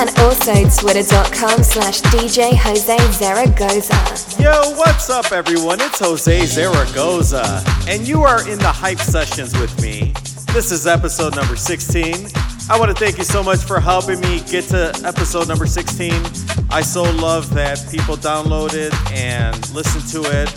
and also twitter.com slash DJ Jose Zaragoza. Yo, what's up, everyone? It's Jose Zaragoza, and you are in the Hype Sessions with me. This is episode number 16. I want to thank you so much for helping me get to episode number 16. I so love that people download it and listen to it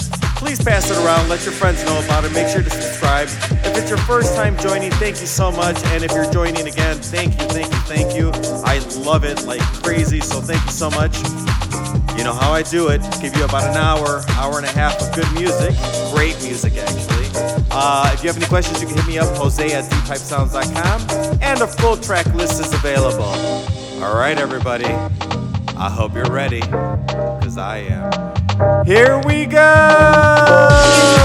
Please pass it around. Let your friends know about it. Make sure to subscribe. If it's your first time joining, thank you so much. And if you're joining again, thank you, thank you, thank you. I love it like crazy. So thank you so much. You know how I do it. Give you about an hour, hour and a half of good music. Great music, actually. Uh, if you have any questions, you can hit me up, Jose at deephypesounds.com. And a full track list is available. All right, everybody. I hope you're ready, because I am. Here we go!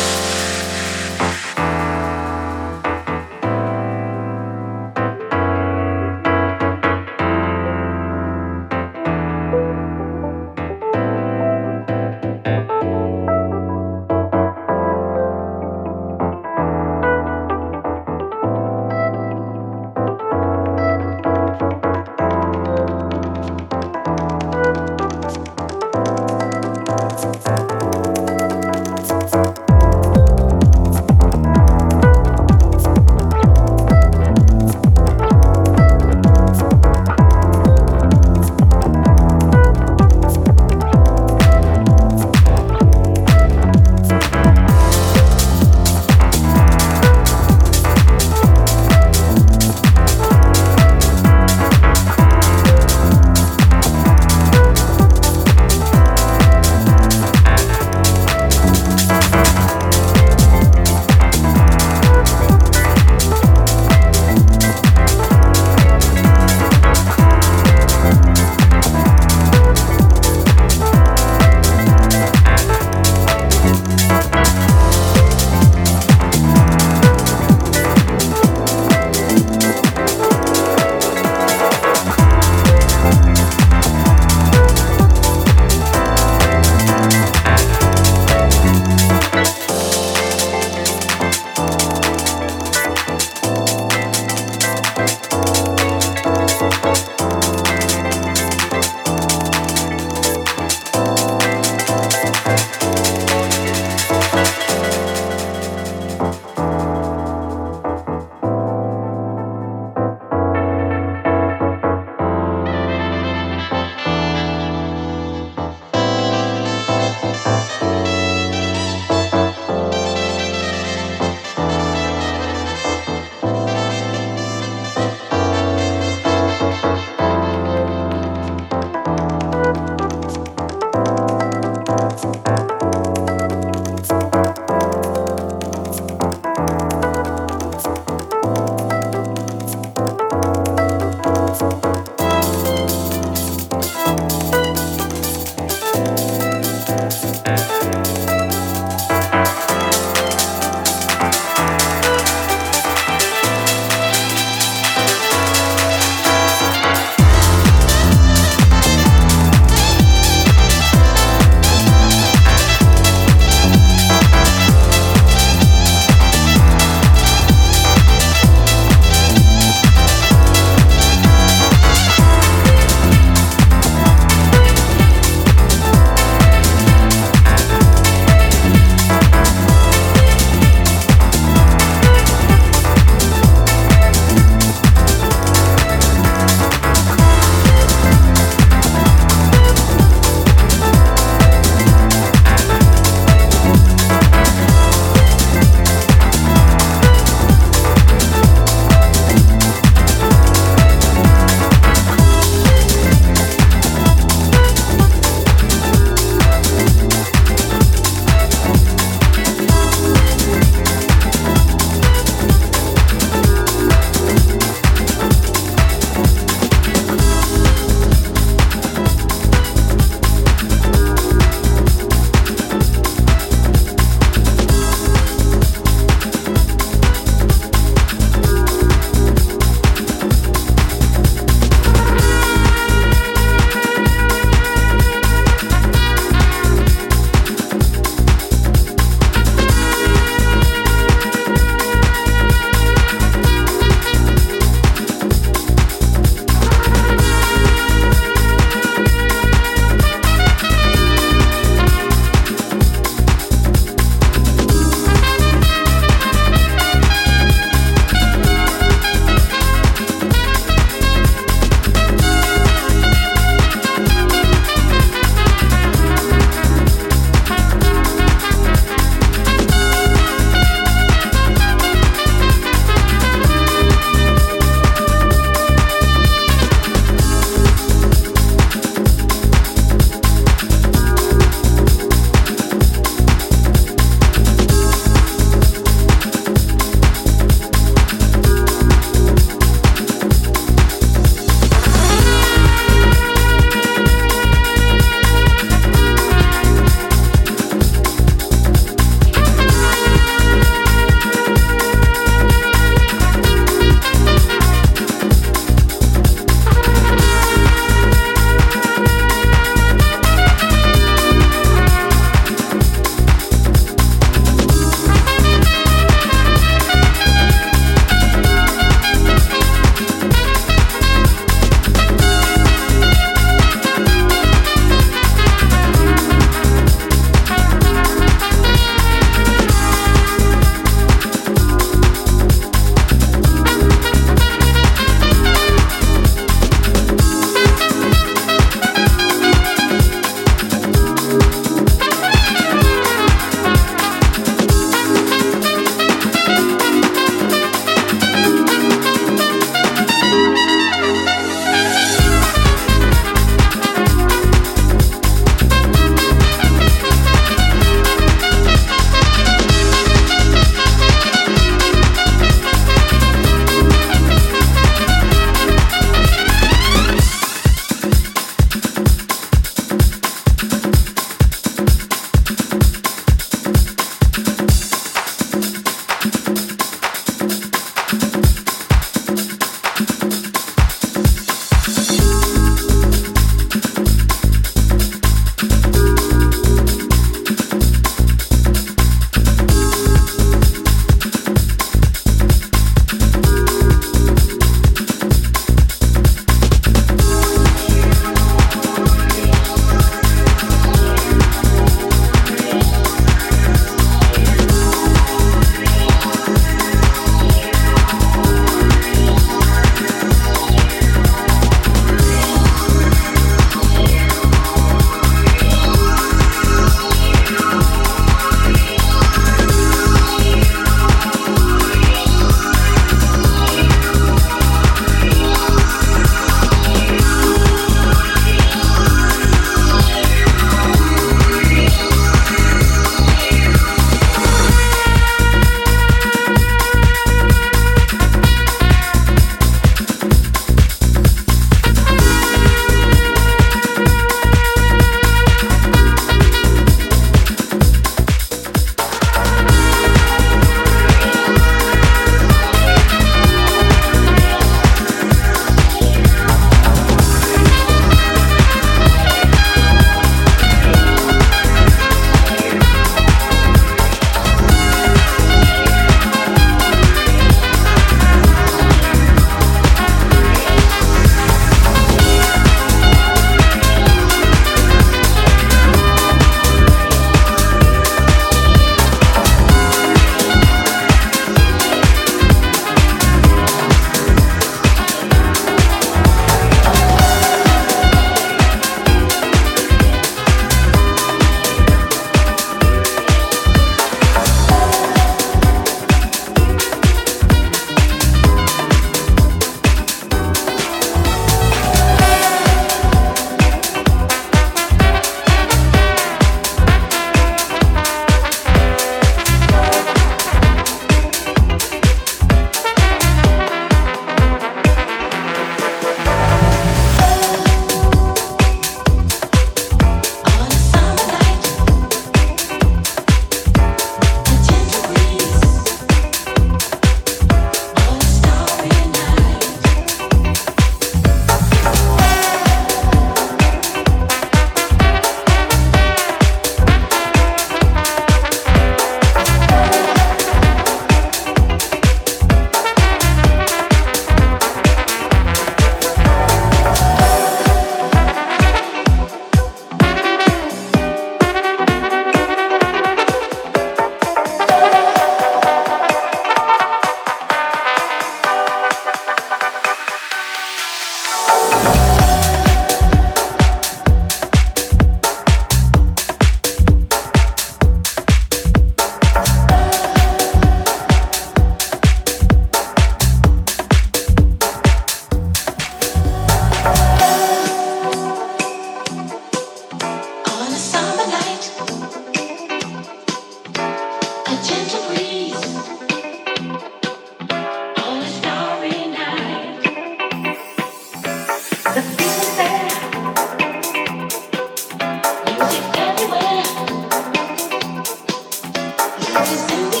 i Cause you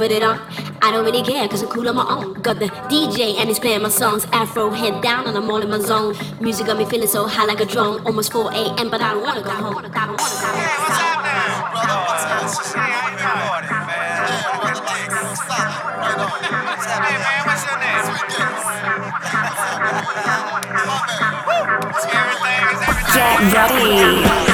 if he's gonna come put it on. I don't really care, cause I'm cool on my own. Got the DJ and he's playing my songs. Afro head down and I'm all in my zone. Music got me feeling so high like a drone. Almost 4 a.m., but I don't wanna go home. I don't wanna go home. Hey, what's up now? Hey man, what's your name? Get ready.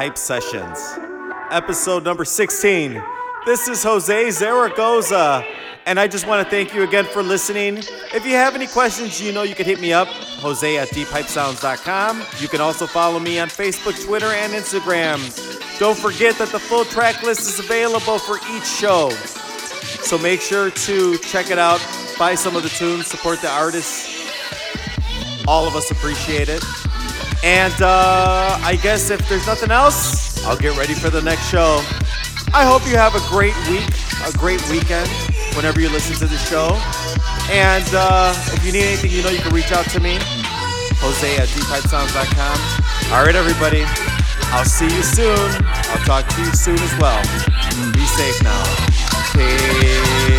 Hype Sessions, episode number 16. This is Jose Zaragoza, and I just want to thank you again for listening. If you have any questions, you know you can hit me up, Jose at deephypesounds.com. You can also follow me on Facebook, Twitter, and Instagram. Don't forget that the full track list is available for each show. So make sure to check it out, buy some of the tunes, support the artists. All of us appreciate it. And uh, I guess if there's nothing else, I'll get ready for the next show. I hope you have a great week, a great weekend whenever you listen to the show. And uh, if you need anything, you know you can reach out to me, Jose at deephypesounds.com. All right, everybody. I'll see you soon. I'll talk to you soon as well. Be safe now. Peace.